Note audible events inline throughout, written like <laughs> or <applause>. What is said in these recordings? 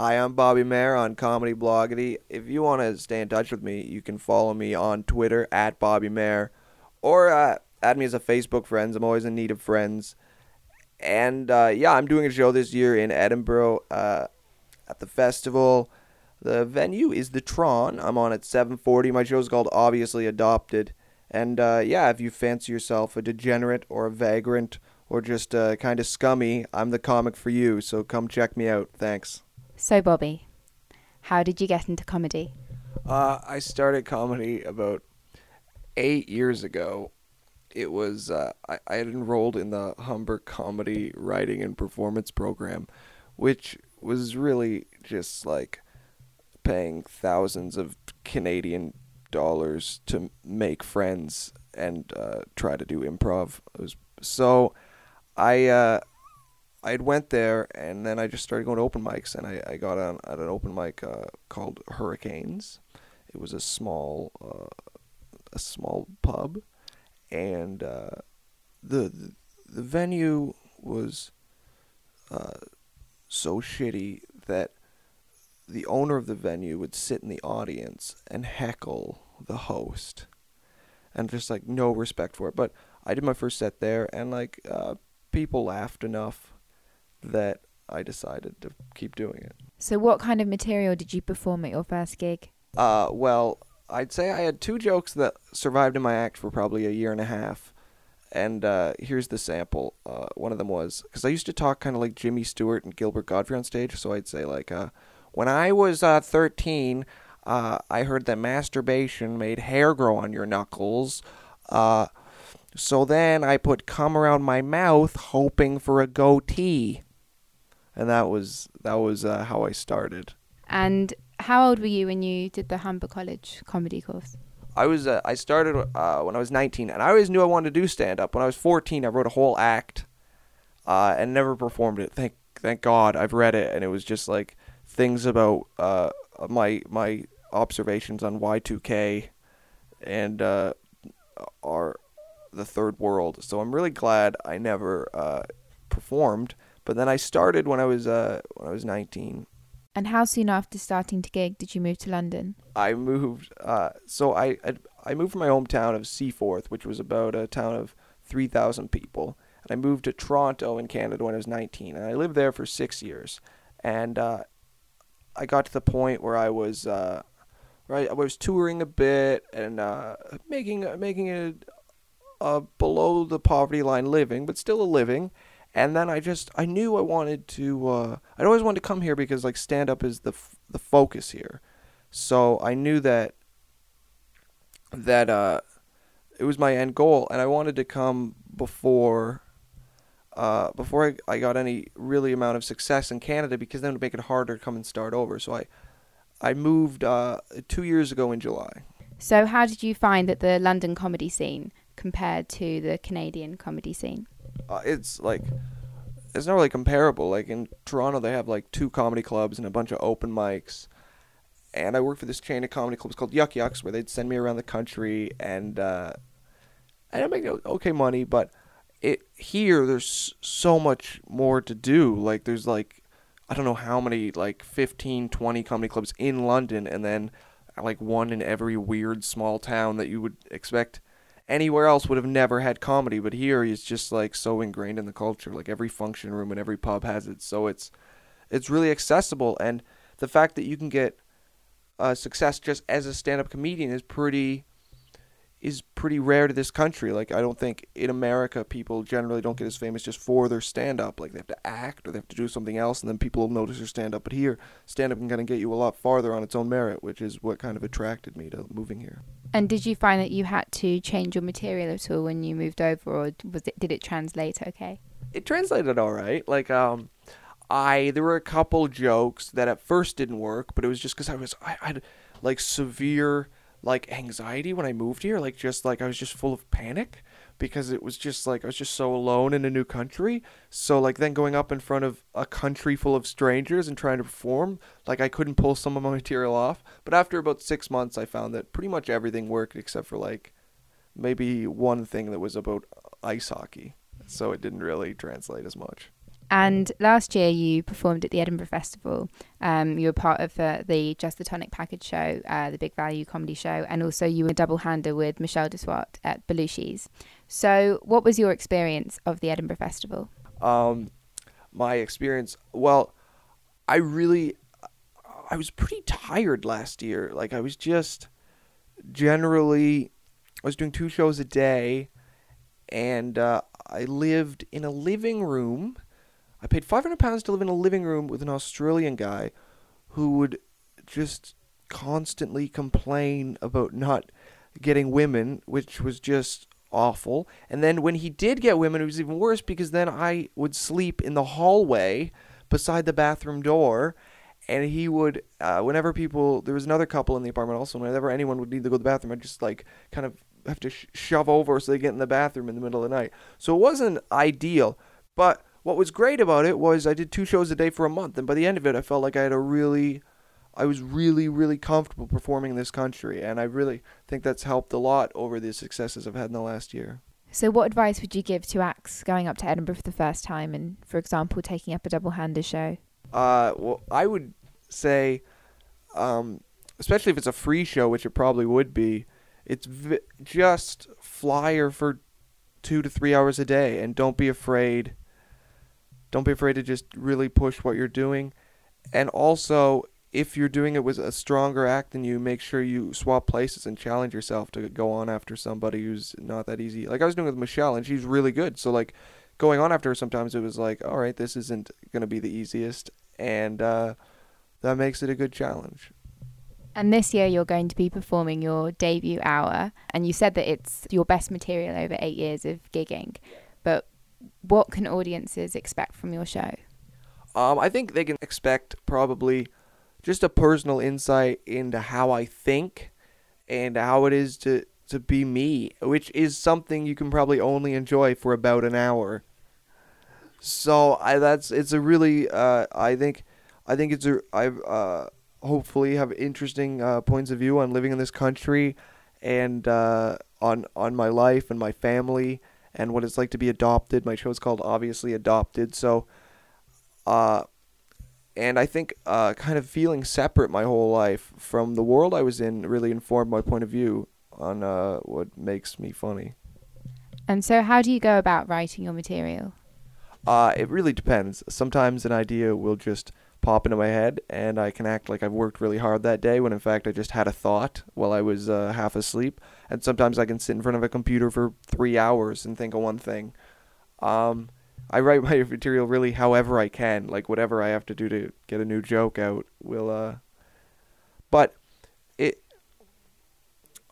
Hi, I'm Bobby Mair on Comedy Bloggity. If you want to stay in touch with me, you can follow me on Twitter at Bobby Mair or uh, add me as a Facebook friends. I'm always in need of friends. And uh, yeah, I'm doing a show this year in Edinburgh uh, at the festival. The venue is the Tron. I'm on at 7:40. My show is called Obviously Adopted. And uh, yeah, if you fancy yourself a degenerate or a vagrant or just uh, kind of scummy, I'm the comic for you. So come check me out. Thanks. So, Bobby, how did you get into comedy? Uh, I started comedy about eight years ago. It was uh, I, I had enrolled in the Humber Comedy Writing and Performance Program, which was really just like paying thousands of Canadian dollars to make friends and uh, try to do improv. Was so I uh, I went there and then I just started going to open mics and I, I got on at an open mic uh, called Hurricanes. It was a small uh, a small pub and uh, the, the the venue was uh, so shitty that the owner of the venue would sit in the audience and heckle the host. And just like no respect for it. But i did my first set there and like uh, people laughed enough that I decided to keep doing it. So, what kind of material did you perform at your first gig? Uh, well, I'd say I had two jokes that survived in my act for probably a year and a half. And uh, here's the sample. Uh, one of them was because I used to talk kind of like Jimmy Stewart and Gilbert Gottfried on stage. So I'd say like, uh, when I was uh, 13, uh, I heard that masturbation made hair grow on your knuckles. Uh, so then I put cum around my mouth, hoping for a goatee and that was that was uh, how I started. And how old were you when you did the Humber College comedy course? I was uh, I started uh, when I was 19, and I always knew I wanted to do stand up. When I was 14, I wrote a whole act, uh, and never performed it. Thank thank God I've read it, and it was just like things about uh, my my observations on Y2K, and uh, our the third world. So I'm really glad I never uh, performed but then I started when I was uh, when I was 19. And how soon after starting to gig did you move to London? I moved. Uh, so I, I I moved from my hometown of Seaforth, which was about a town of 3,000 people, and I moved to Toronto in Canada when I was 19, and I lived there for six years. And uh, I got to the point where I was uh, right. I was touring a bit and uh, making making a, a below the poverty line living, but still a living and then I just I knew I wanted to uh, I always wanted to come here because like stand up is the f- the focus here, so I knew that that uh, it was my end goal, and I wanted to come before uh, before I, I got any really amount of success in Canada because then it would make it harder to come and start over. So I I moved uh, two years ago in July. So how did you find that the London comedy scene compared to the Canadian comedy scene? Uh, it's like it's not really comparable. Like in Toronto, they have like two comedy clubs and a bunch of open mics. And I worked for this chain of comedy clubs called Yuk Yuk's, where they'd send me around the country, and uh, I didn't make okay money, but it here there's so much more to do. Like there's like I don't know how many like 15, 20 comedy clubs in London, and then like one in every weird small town that you would expect anywhere else would have never had comedy, but here it's just like so ingrained in the culture. Like every function room and every pub has it, so it's it's really accessible. And the fact that you can get uh, success just as a stand-up comedian is pretty is pretty rare to this country. Like I don't think in America people generally don't get as famous just for their stand up. Like they have to act or they have to do something else and then people will notice their stand up. But here, stand up can kind of get you a lot farther on its own merit, which is what kind of attracted me to moving here. And did you find that you had to change your material at all when you moved over or was it did it translate okay? It translated all right. Like um I there were a couple jokes that at first didn't work, but it was just cuz I was I, I had like severe like anxiety when I moved here, like just like I was just full of panic because it was just like I was just so alone in a new country. So like then going up in front of a country full of strangers and trying to perform, like I couldn't pull some of my <laughs> material off. But after about 6 months I found that pretty much everything worked except for like maybe one thing that was about ice hockey. So it didn't really translate as much. And last year you performed at the Edinburgh Festival. Um, you were part of uh, the Just the Tonic package show, uh, the Big Value comedy show, and also you were a double hander with Michelle de Swarte at Belushi's. So, what was your experience of the Edinburgh Festival? Um, my experience, well, I really, I was pretty tired last year. Like I was just generally, I was doing two shows a day, and uh, I lived in a living room. I paid five hundred pounds to live in a living room with an Australian guy, who would just constantly complain about not getting women, which was just awful. And then when he did get women, it was even worse because then I would sleep in the hallway beside the bathroom door. And he would, uh, whenever people, there was another couple in the apartment also, whenever anyone would need to go to the bathroom, I'd just like kind of have to sh- shove over so they get in the bathroom in the middle of the night. So it wasn't ideal. But what was great about it was I did two shows a day for a month. And by the end of it, I felt like I had a really, I was really, really comfortable performing in this country. And I really think that's helped a lot over the successes I've had in the last year. So, what advice would you give to acts going up to Edinburgh for the first time and, for example, taking up a double-handed show? Uh, well, I would say, um, especially if it's a free show, which it probably would be, it's vi- just flyer for two to three hours a day, and don't be afraid. Don't be afraid to just really push what you're doing, and also if you're doing it with a stronger act than you, make sure you swap places and challenge yourself to go on after somebody who's not that easy. Like I was doing with Michelle, and she's really good. So like going on after her, sometimes it was like, all right, this isn't gonna be the easiest, and uh, that makes it a good challenge. And this year you're going to be performing your debut hour, and you said that it's your best material over eight years of gigging. What can audiences expect from your show? Um, I think they can expect probably just a personal insight into how I think and how it is to to be me, which is something you can probably only enjoy for about an hour. So I that's it's a really uh, I think I think it's a I uh, hopefully have interesting uh, points of view on living in this country and uh, on on my life and my family and what it's like to be adopted. My show's called Obviously Adopted, so uh, and I think uh, kind of feeling separate my whole life from the world I was in really informed my point of view on uh, what makes me funny. And so, how do you go about writing your material? Uh, it really depends. Sometimes an idea will just pop into my head, and I can act like I've worked really hard that day when in fact I just had a thought while I was uh, half asleep. And sometimes I can sit in front of a computer for three hours and think of one thing. Um, I write <laughs> my material really however I can, like whatever I have to do to get a new joke out will uh but it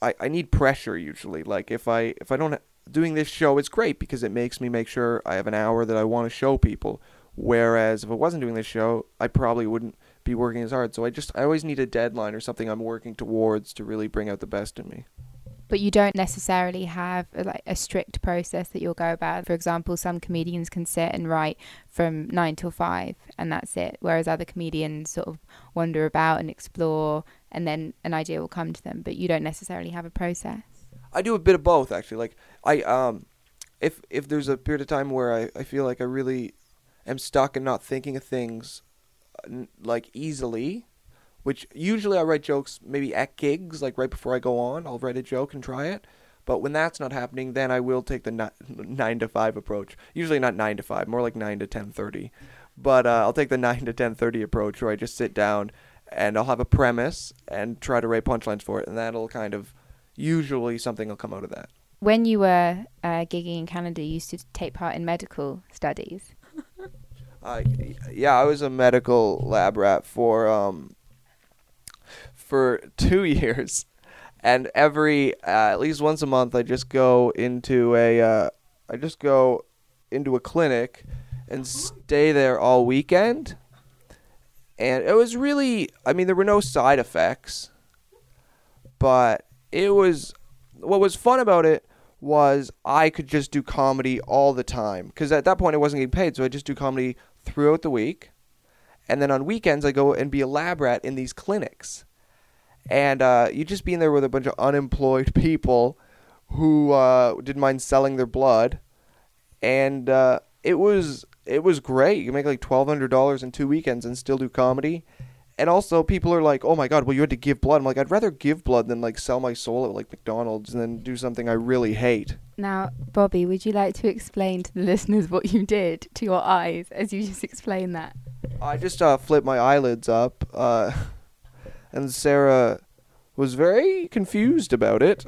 I I need pressure usually. Like if I if I don't doing this show it's great because it makes me make sure I have an hour that I want to show people. Whereas if I wasn't doing this show, I probably wouldn't be working as hard. So I just I always need a deadline or something I'm working towards to really bring out the best in me but you don't necessarily have a, like a strict process that you'll go about. For example, some comedians can sit and write from nine till five, and that's it. Whereas other comedians sort of wander about and explore, and then an idea will come to them. But you don't necessarily have a process. I do a bit of both actually. Like I um, if if there's a period of time where I, I feel like I really am stuck and not thinking of things uh, like easily which usually I write jokes maybe at gigs, like right before I go on, I'll write a joke and try it. But when that's not happening, then I will take the ni- <laughs> nine to five approach. Usually not nine to five, more like nine to ten thirty. But uh, I'll take the <laughs> nine to ten thirty approach, where I just sit down and I'll have a premise and try to write punchlines for it, and that'll kind of usually something will come out of that. When you were uh, gigging in Canada, you used to take part in medical studies. Uh, yeah, I was a medical lab rat for um, for <laughs> two years, and every uh, at least once a month, I just go into a uh, I just go into a clinic and stay there all weekend. And it was really, I mean, there were no side effects, but it was what was fun about it was I could just do comedy all the time because at that point I wasn't getting paid, so I just do comedy throughout the week, and then on weekends I go and be a lab rat in these clinics and uh, you just be in there with a bunch of unemployed <laughs> people who uh, didn't mind selling their blood, and uh, it was it was great. You make like twelve hundred dollars in two weekends and still do comedy. And also, people are like, "Oh my god, well you had to give blood." I'm like, I'd rather give blood than like sell my soul at like McDonald's and then do something I really hate. Now, Bobby, would you like to explain to the <laughs> listeners what you did to your eyes as you just explained that? I just uh, flipped my eyelids up, uh, <laughs> and Sara was very confused about it.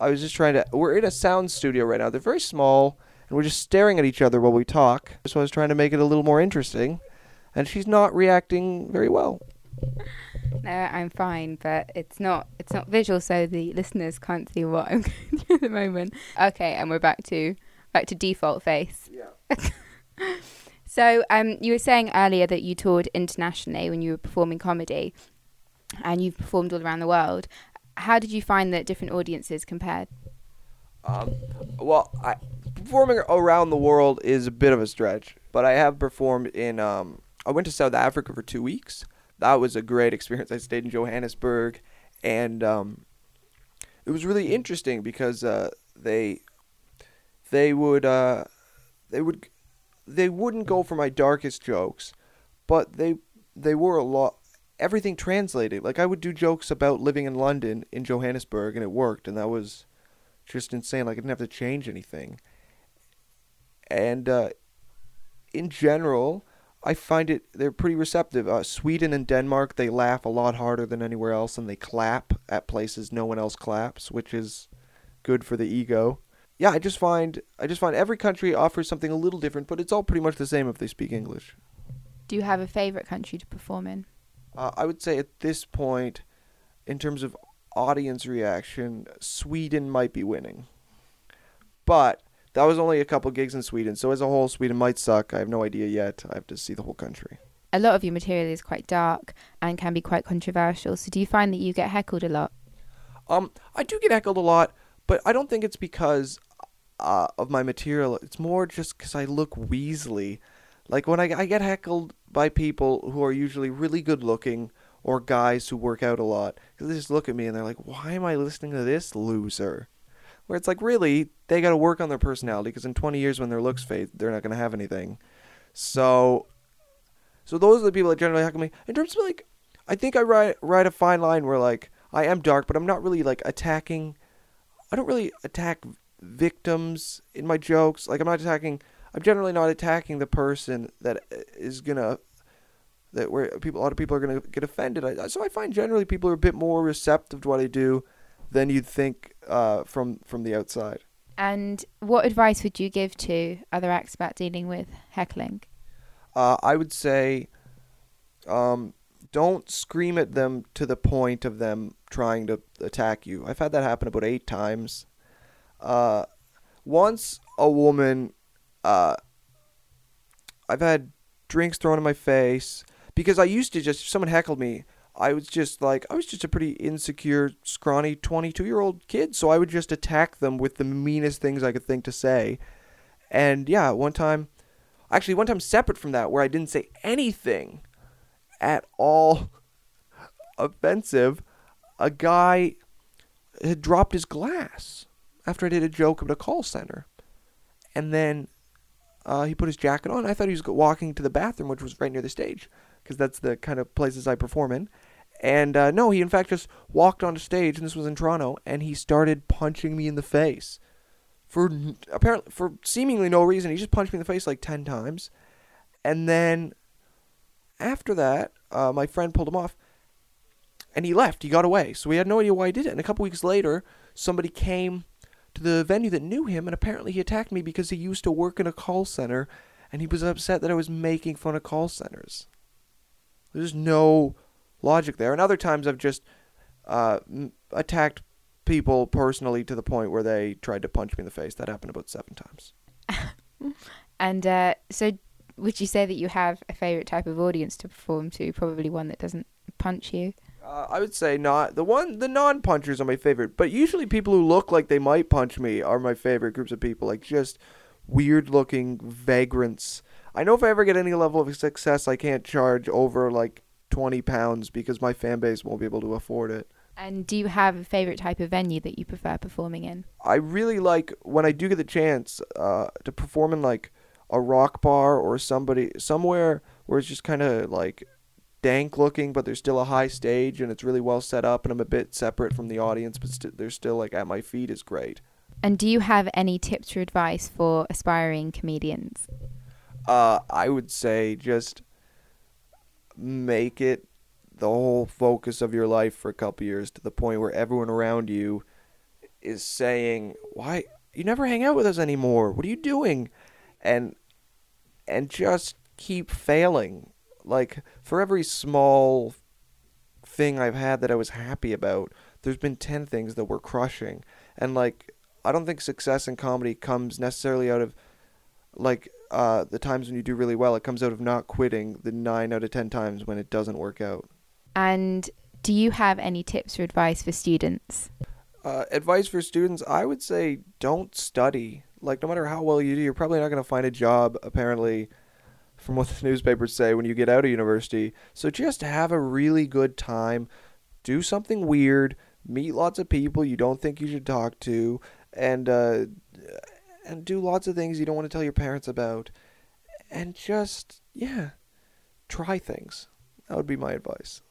I was just trying to. We're in a sound studio right now. They're very small, and we're just staring at each other while we talk. So I was trying to make it a little more interesting, and she's not reacting very well. No, I'm fine, but it's not it's not visual, so the listeners can't see what I'm <laughs> going through at the moment. Okay, and we're back to back to default face. Yeah. <laughs> So, um, you were saying earlier that you toured internationally when you were performing comedy, and you've performed all around the world. How did you find that different audiences compared? Um, well, I, performing around the world is a bit of a stretch, but I have performed in. Um, I went to South Africa for two weeks. That was a great experience. I stayed in Johannesburg, and um, it was really interesting because uh, they they would uh, they would they wouldn't go for my darkest jokes, but they they were a lot everything translated. Like I would do jokes about living in London in Johannesburg and it worked and that was just insane. Like I didn't have to change anything. And uh, in general, I find it they're pretty receptive. Uh, Sweden and Denmark they laugh a lot harder than anywhere else, and they clap at places no one else claps, which is good for the ego. Yeah, I just find I just find every country offers something a little different, but it's all pretty much the same if they speak English. Do you have a favorite country to perform in? Uh, I would say at this point, in terms of audience reaction, Sweden might be winning. But that was only a couple gigs in Sweden, so as a whole, Sweden might suck. I have no idea yet. I have to see the whole country. A lot of your material is quite dark and can be quite controversial. So, do you find that you get heckled a lot? Um, I do get heckled a lot, but I don't think it's because uh, of my material. It's more just because I look weaselly. Like when I, I get heckled by people who are usually really good looking or guys who work out a lot, because they just look at me and they're like, "Why am I listening to this loser?" Where it's like, really, they got to work on their personality because in 20 years when their looks fade, they're not going to have anything. So, so those are the people that generally heckle me. In terms of like, I think I ride ride a fine line where like I am dark, but I'm not really like attacking. I don't really attack victims in my jokes. Like I'm not attacking. I'm generally not attacking the person that uh, is gonna that where people a lot of people are gonna get offended. I, so I find generally people are a bit more receptive to what I do than you'd think uh, from from the outside. And what advice would you give to other acts about dealing with heckling? Uh, I would say, um, don't scream at them to the point of them trying to attack you. I've had that happen about eight times. Uh, once a woman, uh, I've had drinks thrown in my face because I used to just if someone heckled me. I was just like I was just a pretty insecure, scrawny 22-year-old kid, so I would just attack them with the meanest things I could think to say. And yeah, one time actually one time separate from that where I didn't say anything at all <laughs> offensive, a guy had dropped his glass after I did a joke at a call center. And then uh, he put his jacket on. I thought he was walking to the bathroom, which was right near the stage, because that's the kind of places I perform in. And uh, no, he in fact just walked onto stage, and this was in Toronto, and he started punching me in the face for apparently for seemingly no reason. He just punched me in the face like ten times, and then after that, uh, my friend pulled him off, and he left. He got away, so we had no idea why he did it. And a couple weeks later, somebody came to the venue that knew him, and apparently he attacked me because he used to work in a call center, and he was upset that I was making fun of call centers. There's no logic there. And other times I've just uh, attacked people personally to the point where they tried to punch me in the face. That happened about seven times. <laughs> and uh, so, would you say that you have a favorite type of audience to perform to? Probably one that doesn't punch you. Uh, I would say not. The one, the non-punchers are my favorite, but usually people who look like they might punch me are my favorite groups of people. Like just weird-looking vagrants. I know if I ever get any level of success, I can't charge over like twenty pounds because my fan base won't be able to afford it. And do you have a favorite type of venue that you prefer performing in? I really like when I do get the chance uh, to perform in like a rock bar or somebody somewhere where it's just kind of like dank looking, but there's still a high stage and it's really well set up, and I'm a bit separate from the audience, but st- they're still like at my feet is great. And do you have any tips or advice for aspiring comedians? Uh, I would say just make it the whole focus of your life for a couple years to the point where everyone around you is saying, "Why you never hang out with us anymore? What are you doing?" And and just keep failing. Like for every small thing I've had that I was happy about, there's been 10 things that were crushing. And like I don't think success in comedy comes necessarily out of like uh, the times when you do really well. It comes out of not quitting the 9 out of 10 times when it doesn't work out. And do you have any tips or advice for students? Uh, advice for students, I would say don't study. Like, no matter how well you do, you're probably not going to find a job, apparently, from what the newspapers say when you get out of university. So just have a really good time. Do something weird. Meet lots of people you don't think you should talk to. And, uh, and do lots of things you don't want to tell your parents about. And just, yeah, try things. That would be my advice.